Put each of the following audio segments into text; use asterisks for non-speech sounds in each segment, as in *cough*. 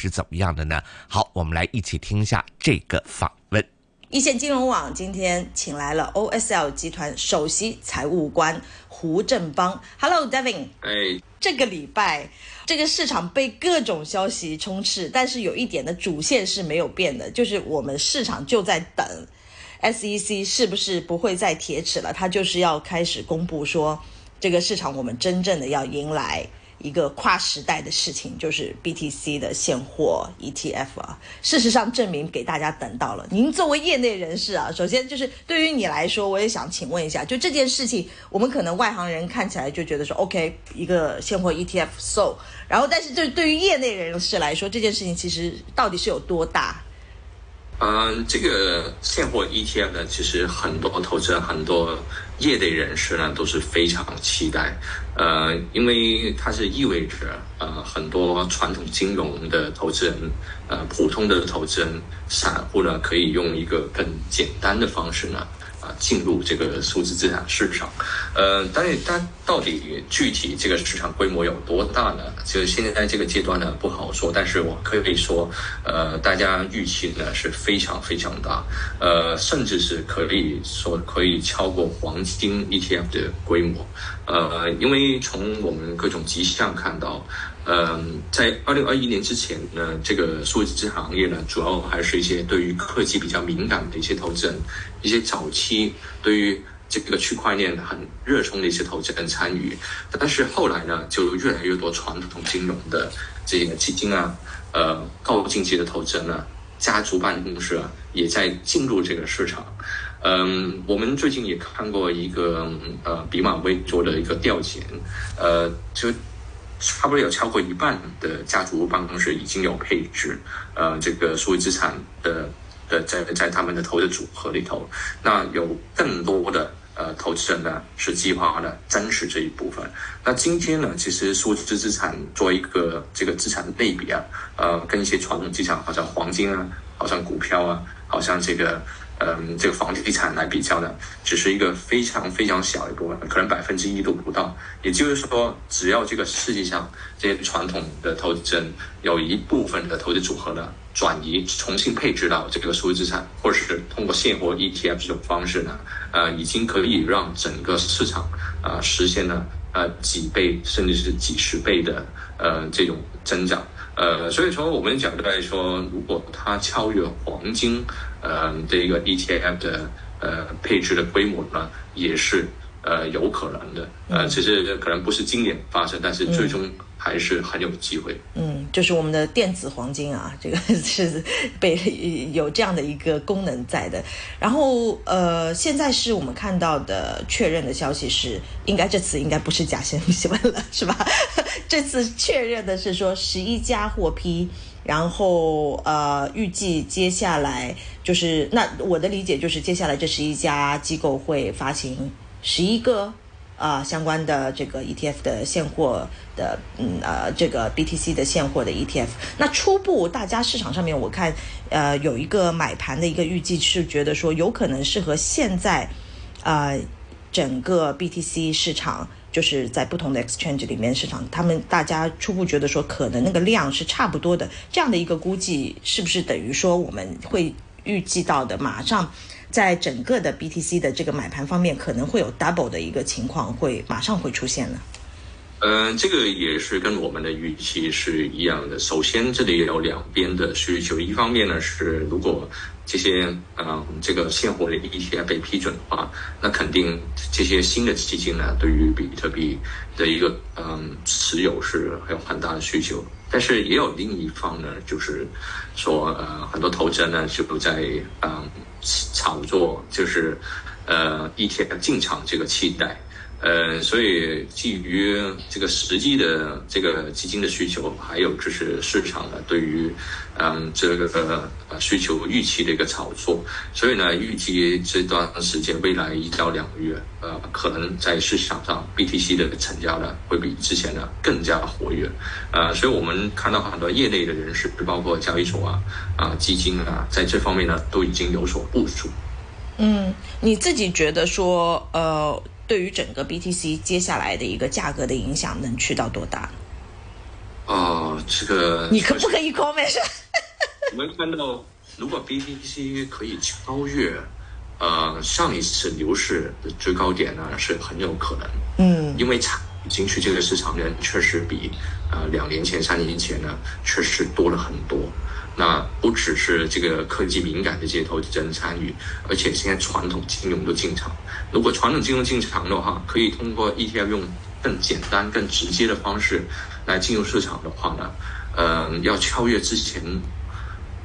是怎么样的呢？好，我们来一起听一下这个访问。一线金融网今天请来了 OSL 集团首席财务官胡振邦。Hello，Devin。哎，这个礼拜这个市场被各种消息充斥，但是有一点的主线是没有变的，就是我们市场就在等 SEC 是不是不会再铁齿了，它就是要开始公布说这个市场我们真正的要迎来。一个跨时代的事情，就是 BTC 的现货 ETF 啊。事实上证明给大家等到了。您作为业内人士啊，首先就是对于你来说，我也想请问一下，就这件事情，我们可能外行人看起来就觉得说，OK，一个现货 ETF so，然后但是就对于业内人士来说，这件事情其实到底是有多大？嗯，这个现货 ETF 呢，其实很多投资人、很多业内人士呢都是非常期待，呃，因为它是意味着呃很多传统金融的投资人、呃普通的投资人、散户呢，可以用一个更简单的方式呢。啊，进入这个数字资产市场，呃，但是它到底具体这个市场规模有多大呢？就是现在这个阶段呢不好说，但是我可以说，呃，大家预期呢是非常非常大，呃，甚至是可以说可以超过黄金 ETF 的规模，呃，因为从我们各种迹象看到。嗯，在二零二一年之前呢，这个数字行业呢，主要还是一些对于科技比较敏感的一些投资人，一些早期对于这个区块链很热衷的一些投资人参与。但是后来呢，就越来越多传统金融的这些基金啊，呃，高净值的投资人呢，家族办公室啊，也在进入这个市场。嗯，我们最近也看过一个呃，比马威做的一个调研，呃，就。差不多有超过一半的家族办公室已经有配置，呃，这个数字资产的的在在他们的投资组合里头，那有更多的呃投资人呢是计划的增持这一部分。那今天呢，其实数字资产作为一个这个资产的类别啊，呃，跟一些传统资产，好像黄金啊，好像股票啊，好像这个。嗯，这个房地产来比较呢，只是一个非常非常小一部分，可能百分之一都不到。也就是说，只要这个世界上这些传统的投资人有一部分的投资组合呢转移、重新配置到这个数字资产，或者是通过现货 ETF 这种方式呢，呃，已经可以让整个市场啊实现了呃几倍甚至是几十倍的呃这种增长。呃，所以说我们讲的来说，如果它超越黄金，呃，这一个 ETF 的呃配置的规模呢，也是呃有可能的。呃，其实可能不是今年发生，但是最终。还是很有机会。嗯，就是我们的电子黄金啊，*laughs* 这个是被有这样的一个功能在的。然后呃，现在是我们看到的确认的消息是，应该这次应该不是假新闻 *laughs* 了，是吧？这次确认的是说十一家获批，然后呃，预计接下来就是那我的理解就是接下来这十一家机构会发行十一个。啊，相关的这个 ETF 的现货的，嗯呃，这个 BTC 的现货的 ETF，那初步大家市场上面我看，呃，有一个买盘的一个预计是觉得说有可能是和现在，呃，整个 BTC 市场就是在不同的 exchange 里面市场，他们大家初步觉得说可能那个量是差不多的，这样的一个估计是不是等于说我们会预计到的马上？在整个的 BTC 的这个买盘方面，可能会有 double 的一个情况，会马上会出现了。嗯，这个也是跟我们的预期是一样的。首先，这里有两边的需求，一方面呢是如果这些嗯这个现货的 ETF 被批准的话，那肯定这些新的基金呢对于比特币的一个嗯持有是有很大的需求。但是也有另一方呢，就是说呃很多投资人呢就在嗯炒作，就是呃一天进场这个期待。呃，所以基于这个实际的这个基金的需求，还有就是市场的对于嗯这个呃需求预期的一个炒作，所以呢，预计这段时间未来一到两个月，呃，可能在市场上 BTC 的成交呢会比之前呢更加活跃，呃，所以我们看到很多业内的人士，包括交易所啊啊基金啊，在这方面呢都已经有所部署。嗯，你自己觉得说呃？对于整个 BTC 接下来的一个价格的影响能去到多大？哦，这个你可不可以 comment？我们看到，如果 BTC 可以超越呃上一次牛市的最高点呢，是很有可能。嗯，因为参进去这个市场的人确实比呃两年前、三年前呢，确实多了很多。那不只是这个科技敏感的这些投资人参与，而且现在传统金融都进场。如果传统金融进场的话，可以通过 ETF 用更简单、更直接的方式来进入市场的话呢，呃，要超越之前，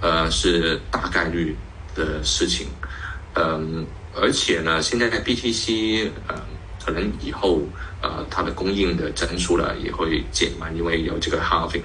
呃，是大概率的事情。嗯，而且呢，现在 BTC 呃，可能以后呃，它的供应的增速呢也会减慢，因为有这个 halving。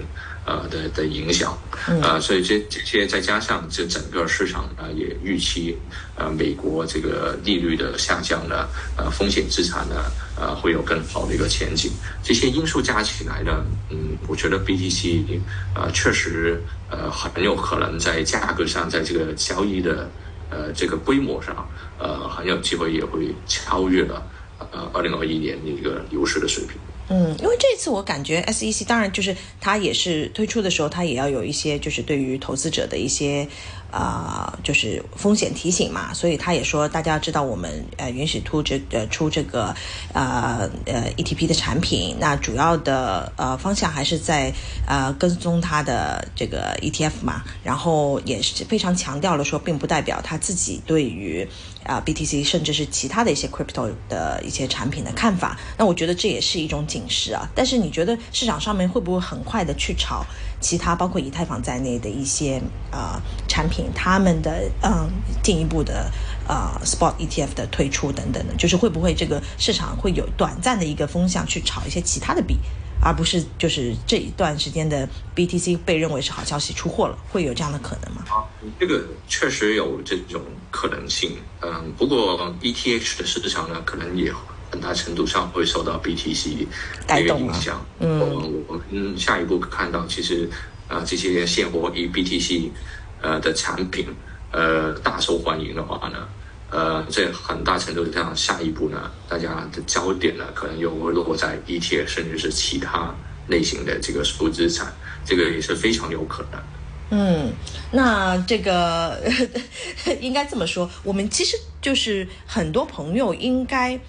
呃的的影响，呃，所以这这些再加上这整个市场呢也预期，呃，美国这个利率的下降呢，呃，风险资产呢，呃，会有更好的一个前景。这些因素加起来呢，嗯，我觉得 BTC 呃确实呃很有可能在价格上，在这个交易的呃这个规模上，呃，很有机会也会超越了呃二零二一年的一个牛市的水平。嗯，因为这次我感觉 SEC 当然就是它也是推出的时候，它也要有一些就是对于投资者的一些。啊，就是风险提醒嘛，所以他也说，大家知道我们呃允许出这呃出这个呃呃 ETP 的产品，那主要的呃方向还是在呃跟踪它的这个 ETF 嘛，然后也是非常强调了说，并不代表他自己对于啊 BTC 甚至是其他的一些 crypto 的一些产品的看法，那我觉得这也是一种警示啊。但是你觉得市场上面会不会很快的去炒？其他包括以太坊在内的一些呃产品，他们的嗯进一步的呃 spot ETF 的推出等等的，就是会不会这个市场会有短暂的一个风向去炒一些其他的币，而不是就是这一段时间的 BTC 被认为是好消息出货了，会有这样的可能吗？啊，这个确实有这种可能性，嗯，不过 ETH 的市场呢，可能也。很大程度上会受到 BTC 的影响。嗯，我们下一步看到，其实啊，这些现货以 BTC 呃的产品呃大受欢迎的话呢，呃，这很大程度上下一步呢，大家的焦点呢，可能又会落在 ETF 甚至是其他类型的这个数字资产，这个也是非常有可能。嗯，那这个 *laughs* 应该这么说，我们其实就是很多朋友应该。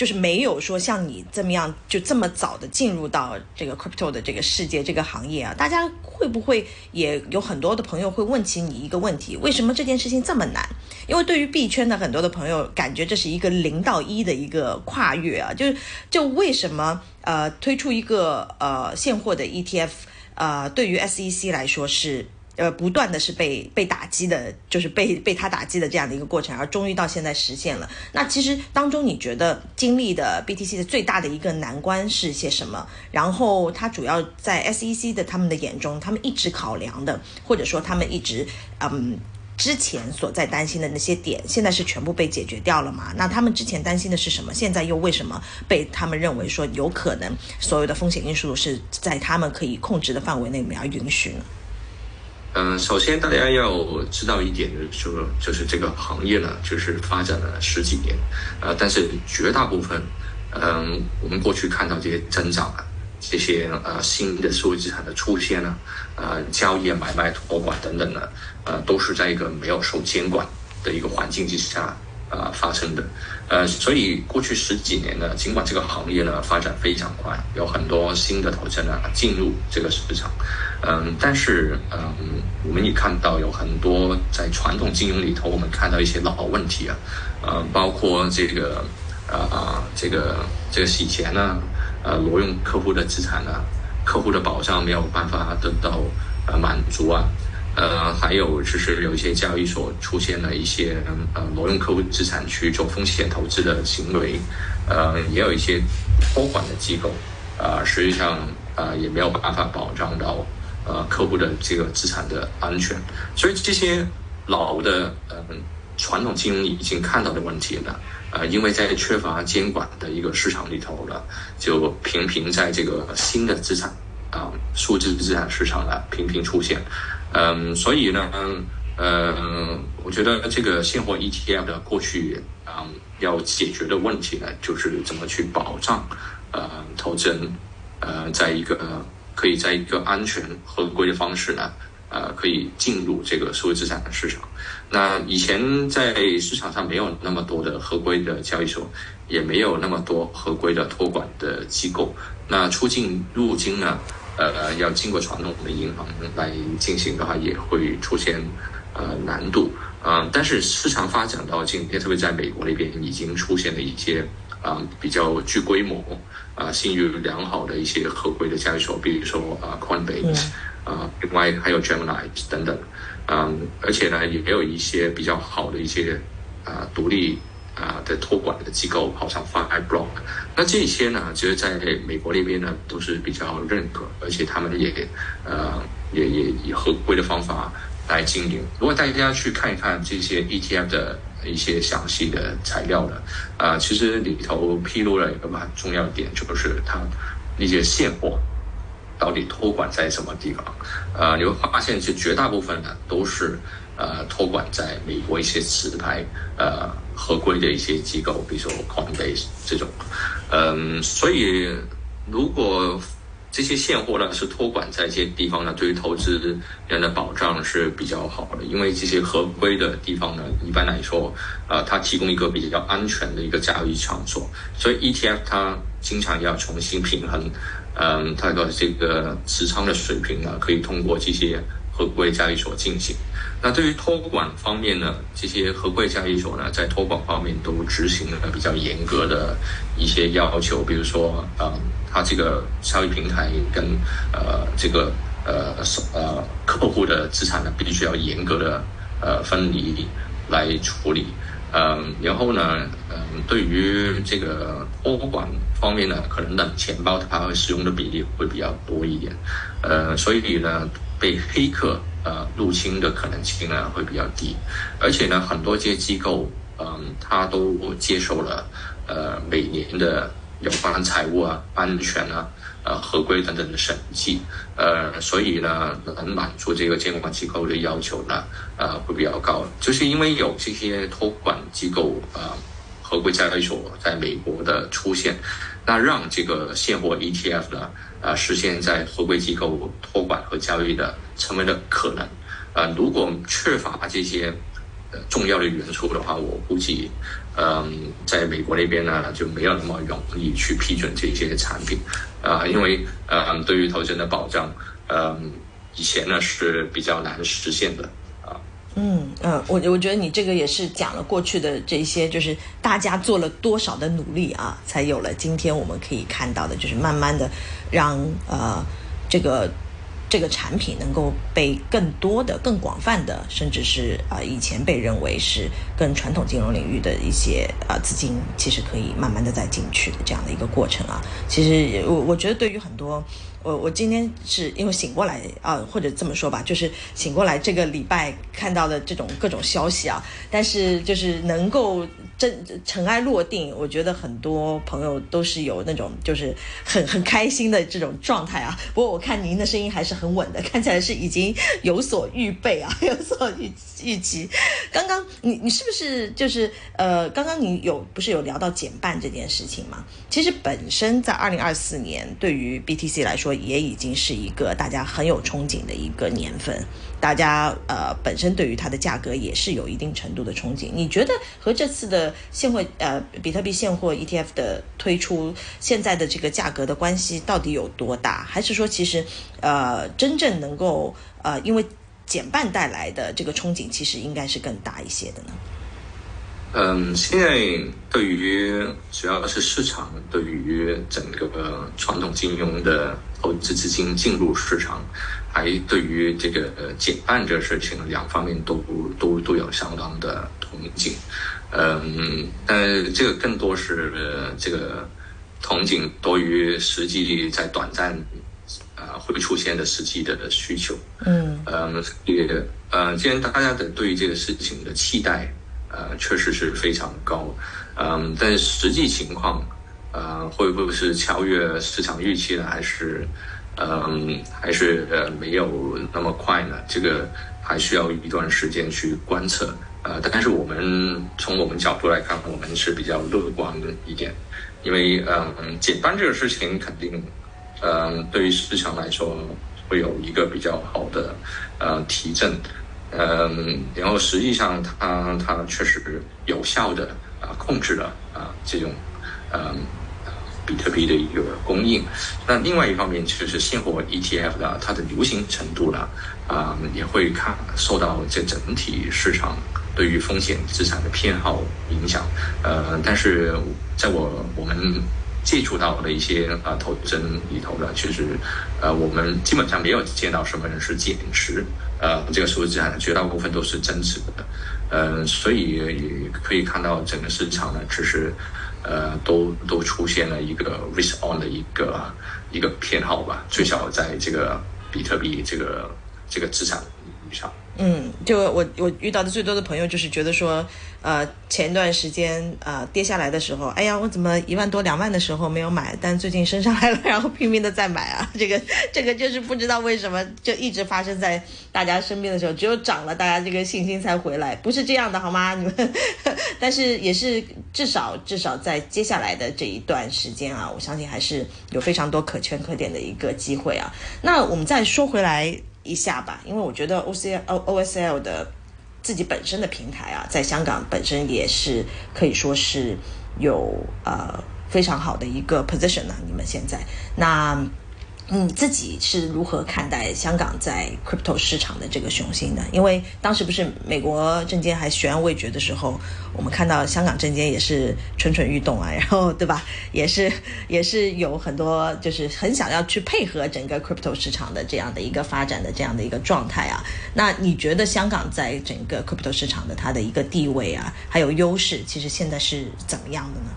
就是没有说像你这么样就这么早的进入到这个 crypto 的这个世界这个行业啊，大家会不会也有很多的朋友会问起你一个问题：为什么这件事情这么难？因为对于币圈的很多的朋友，感觉这是一个零到一的一个跨越啊，就是就为什么呃推出一个呃现货的 ETF 呃对于 SEC 来说是。呃，不断的是被被打击的，就是被被他打击的这样的一个过程，而终于到现在实现了。那其实当中，你觉得经历的 BTC 的最大的一个难关是些什么？然后它主要在 SEC 的他们的眼中，他们一直考量的，或者说他们一直嗯之前所在担心的那些点，现在是全部被解决掉了吗？那他们之前担心的是什么？现在又为什么被他们认为说有可能所有的风险因素是在他们可以控制的范围内面而允许呢？嗯，首先大家要知道一点，就是说，就是这个行业呢，就是发展了十几年，呃，但是绝大部分，嗯，我们过去看到这些增长啊，这些呃新的数字资产的出现呢，呃，交易、买卖、托管等等呢，呃，都是在一个没有受监管的一个环境之下啊发生的，呃，所以过去十几年呢，尽管这个行业呢发展非常快，有很多新的投资人呢进入这个市场。嗯，但是嗯，我们也看到有很多在传统金融里头，我们看到一些老问题啊，呃，包括这个啊，这个这个洗钱呢，呃，挪用客户的资产呢，客户的保障没有办法得到呃满足啊，呃，还有就是有一些交易所出现了一些呃挪用客户资产去做风险投资的行为，呃，也有一些托管的机构啊，实际上啊也没有办法保障到。呃，客户的这个资产的安全，所以这些老的呃传统金融已经看到的问题了，呃，因为在缺乏监管的一个市场里头了，就频频在这个新的资产啊数字资产市场呢频频出现，嗯，所以呢，呃，我觉得这个现货 ETF 的过去啊要解决的问题呢，就是怎么去保障呃投资人呃在一个。可以在一个安全合规的方式呢，呃，可以进入这个数字资产的市场。那以前在市场上没有那么多的合规的交易所，也没有那么多合规的托管的机构。那出境入境呢，呃，要经过传统的银行来进行的话，也会出现呃难度。嗯，但是市场发展到今天，特别在美国那边，已经出现了一些啊比较具规模、啊信誉良好的一些合规的交易所，比如说啊 Coinbase，啊，另外还有 Gemini 等等。嗯，而且呢，也有一些比较好的一些啊独立啊的托管的机构，好像 Fireblock，那这些呢，其实在美国那边呢都是比较认可，而且他们也呃也也以合规的方法来经营。如果大家去看一看这些 ETF 的一些详细的材料呢，啊，其实里头披露了一个蛮重要的点，就是它那些现货。到底托管在什么地方？呃，你会发现，其实绝大部分呢都是呃托管在美国一些持牌呃合规的一些机构，比如说 Coinbase 这种。嗯，所以如果这些现货呢是托管在一些地方呢，对于投资人的保障是比较好的，因为这些合规的地方呢，一般来说，呃，它提供一个比较安全的一个交易场所，所以 ETF 它经常要重新平衡。嗯，它的这个持仓的水平呢，可以通过这些合规交易所进行。那对于托管方面呢，这些合规交易所呢，在托管方面都执行了比较严格的一些要求，比如说，嗯，它这个交易平台跟呃这个呃呃客户的资产呢，必须要严格的呃分离来处理。嗯，然后呢，嗯，对于这个托管方面呢，可能冷钱包它会使用的比例会比较多一点，呃，所以呢，被黑客呃入侵的可能性呢会比较低，而且呢，很多这些机构，嗯，它都接受了呃每年的有关财务啊、安全啊。呃，合规等等的审计，呃，所以呢，能满足这个监管机构的要求呢，呃，会比较高。就是因为有这些托管机构啊，合规交易所在美国的出现，那让这个现货 ETF 呢，啊，实现在合规机构托管和交易的成为了可能。呃，如果缺乏这些重要的元素的话，我估计。嗯，在美国那边呢，就没有那么容易去批准这些产品，啊，因为呃，对于投资人的保障，嗯，以前呢是比较难实现的，啊。嗯，我我觉得你这个也是讲了过去的这些，就是大家做了多少的努力啊，才有了今天我们可以看到的，就是慢慢的让呃这个。这个产品能够被更多的、更广泛的，甚至是啊以前被认为是更传统金融领域的一些啊资金，其实可以慢慢的再进去的这样的一个过程啊。其实我我觉得对于很多。我我今天是因为醒过来啊，或者这么说吧，就是醒过来这个礼拜看到的这种各种消息啊，但是就是能够真尘埃落定，我觉得很多朋友都是有那种就是很很开心的这种状态啊。不过我看您的声音还是很稳的，看起来是已经有所预备啊，*laughs* 有所预预期。刚刚你你是不是就是呃，刚刚你有不是有聊到减半这件事情吗？其实本身在二零二四年对于 BTC 来说。也已经是一个大家很有憧憬的一个年份，大家呃本身对于它的价格也是有一定程度的憧憬。你觉得和这次的现货呃比特币现货 ETF 的推出，现在的这个价格的关系到底有多大？还是说其实呃真正能够呃因为减半带来的这个憧憬，其实应该是更大一些的呢？嗯，现在对于主要是市场对于整个传统金融的投资资金进入市场，还对于这个呃减半这个事情，两方面都都都有相当的憧憬。嗯，但这个更多是这个憧憬多于实际在短暂啊会出现的实际的需求。嗯嗯，也呃，既然大家的对于这个事情的期待。呃，确实是非常高，嗯，但实际情况，呃，会不会是超越市场预期呢？还是，嗯，还是呃没有那么快呢？这个还需要一段时间去观测，呃，但是我们从我们角度来看，我们是比较乐观的一点，因为嗯，减半这个事情肯定嗯，对于市场来说会有一个比较好的呃提振，嗯，然后实际上它它确实有效的啊控制了啊这种嗯比特币的一个供应。那另外一方面就是现货 ETF 的它的流行程度呢啊也会看受到这整体市场。对于风险资产的偏好影响，呃，但是在我我们接触到的一些啊投资人里头呢，其实呃我们基本上没有见到什么人是减持，呃，这个数字资产绝大部分都是增持的，呃，所以也可以看到整个市场呢，其实呃都都出现了一个 risk on 的一个一个偏好吧，最少在这个比特币这个这个资产上。嗯，就我我遇到的最多的朋友就是觉得说，呃，前段时间呃跌下来的时候，哎呀，我怎么一万多两万的时候没有买，但最近升上来了，然后拼命的在买啊，*laughs* 这个这个就是不知道为什么就一直发生在大家身边的时候，只有涨了，大家这个信心才回来，不是这样的好吗？你们，*laughs* 但是也是至少至少在接下来的这一段时间啊，我相信还是有非常多可圈可点的一个机会啊。那我们再说回来。一下吧，因为我觉得 O C O O S L 的自己本身的平台啊，在香港本身也是可以说是有呃非常好的一个 position 呢。你们现在那。你自己是如何看待香港在 crypto 市场的这个雄心的？因为当时不是美国证监还悬而未决的时候，我们看到香港证监也是蠢蠢欲动啊，然后 *laughs* 对吧？也是也是有很多就是很想要去配合整个 crypto 市场的这样的一个发展的这样的一个状态啊。那你觉得香港在整个 crypto 市场的它的一个地位啊，还有优势，其实现在是怎么样的呢？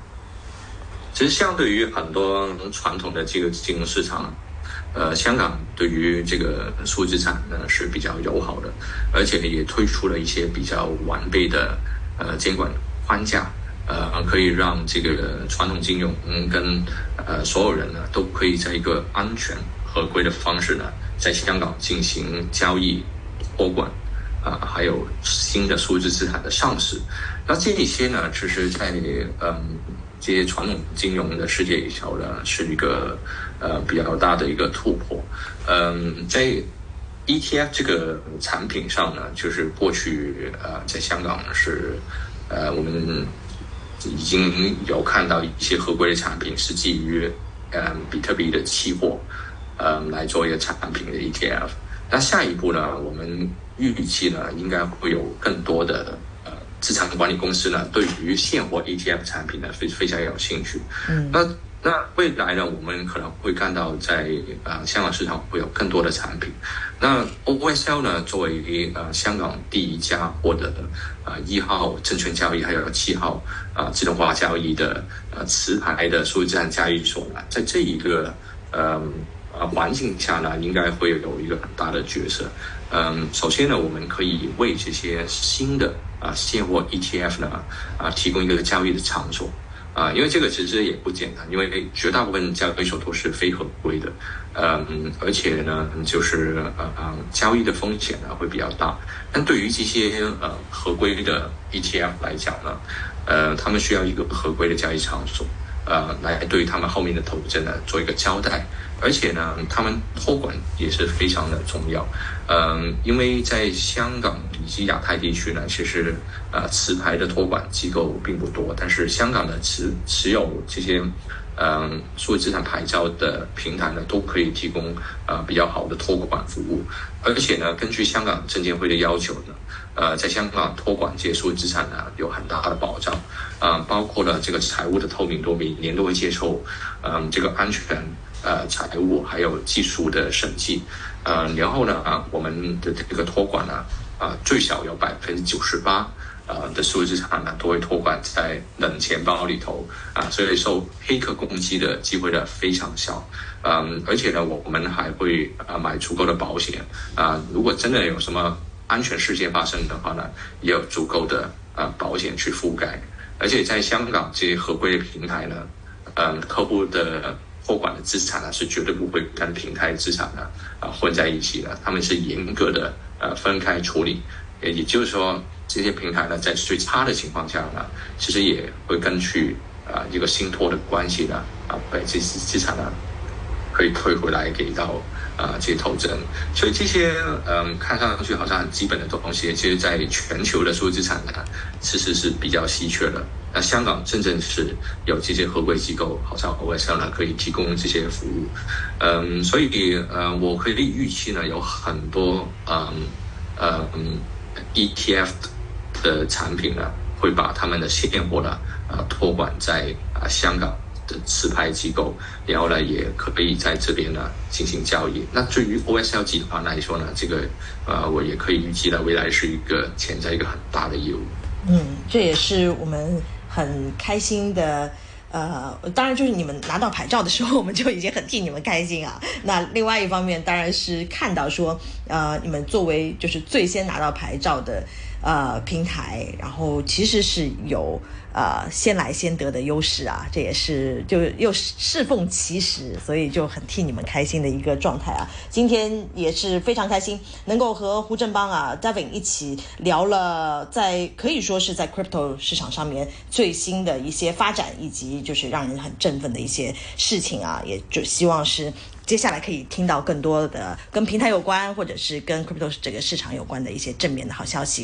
其实相对于很多传统的这个金融市场。呃，香港对于这个数字资产呢是比较友好的，而且也推出了一些比较完备的呃监管框架，呃，可以让这个传统金融跟呃所有人呢都可以在一个安全合规的方式呢，在香港进行交易、托管啊，还有新的数字资产的上市。那这一些呢，其实在嗯。这些传统金融的世界里头呢，是一个呃比较大的一个突破。嗯，在 ETF 这个产品上呢，就是过去呃在香港是呃我们已经有看到一些合规的产品是基于嗯比特币的期货嗯来做一个产品的 ETF。那下一步呢，我们预期呢应该会有更多的。资产管理公司呢，对于现货 ETF 产品呢，非非常有兴趣。嗯，那那未来呢，我们可能会看到在呃香港市场会有更多的产品。那 OSL 呢，作为呃香港第一家获得呃一号证券交易还有七号啊自动化交易的呃持牌的数字资产交易所呢，在这一个呃呃环境下呢，应该会有一个很大的角色。嗯，首先呢，我们可以为这些新的啊现货 ETF 呢啊提供一个交易的场所啊，因为这个其实也不简单，因为绝大部分交易所都是非合规的，嗯，而且呢就是呃呃交易的风险呢会比较大。但对于这些呃合规的 ETF 来讲呢，呃，他们需要一个合规的交易场所，呃，来对他们后面的投资者呢做一个交代。而且呢，他们托管也是非常的重要，嗯，因为在香港以及亚太地区呢，其实呃持牌的托管机构并不多，但是香港的持持有这些嗯数字资产牌照的平台呢，都可以提供呃比较好的托管服务，而且呢，根据香港证监会的要求呢，呃，在香港托管这些数字资产呢，有很大的保障，啊，包括了这个财务的透明度，每年都会接受，嗯，这个安全。呃，财务还有技术的审计，呃，然后呢，啊，我们的这个托管呢，啊，最少有百分之九十八，呃的数字资产呢，都会托管在冷钱包里头，啊，所以受黑客攻击的机会呢非常小，嗯，而且呢，我们还会啊买足够的保险，啊，如果真的有什么安全事件发生的话呢，也有足够的啊保险去覆盖，而且在香港这些合规的平台呢，嗯，客户的。托管的资产呢，是绝对不会跟平台资产呢啊混在一起的，他们是严格的呃分开处理，也也就是说，这些平台呢，在最差的情况下呢，其实也会根据啊一个信托的关系呢啊把这些资产呢可以退回来给到啊这些投资。所以这些嗯看上去好像很基本的东西，其实在全球的数字资产呢，其实是比较稀缺的。那香港真正是有这些合规机构，好像 OSL 呢可以提供这些服务。嗯，所以呃我可以预期呢有很多嗯嗯 ETF 的产品呢。会把他们的现货呢，啊托管在啊香港的持牌机构，然后呢也可以在这边呢进行交易。那对于 OSL 集团来说呢，这个呃我也可以预计呢未来是一个潜在一个很大的业务。嗯，这也是我们很开心的。呃，当然就是你们拿到牌照的时候，*laughs* 我们就已经很替你们开心啊。那另外一方面，当然是看到说，呃，你们作为就是最先拿到牌照的。呃，平台，然后其实是有呃先来先得的优势啊，这也是就又适奉其实，所以就很替你们开心的一个状态啊。今天也是非常开心，能够和胡振邦啊、David 一起聊了在可以说是在 crypto 市场上面最新的一些发展，以及就是让人很振奋的一些事情啊，也就希望是。接下来可以听到更多的跟平台有关，或者是跟 crypto 这个市场有关的一些正面的好消息。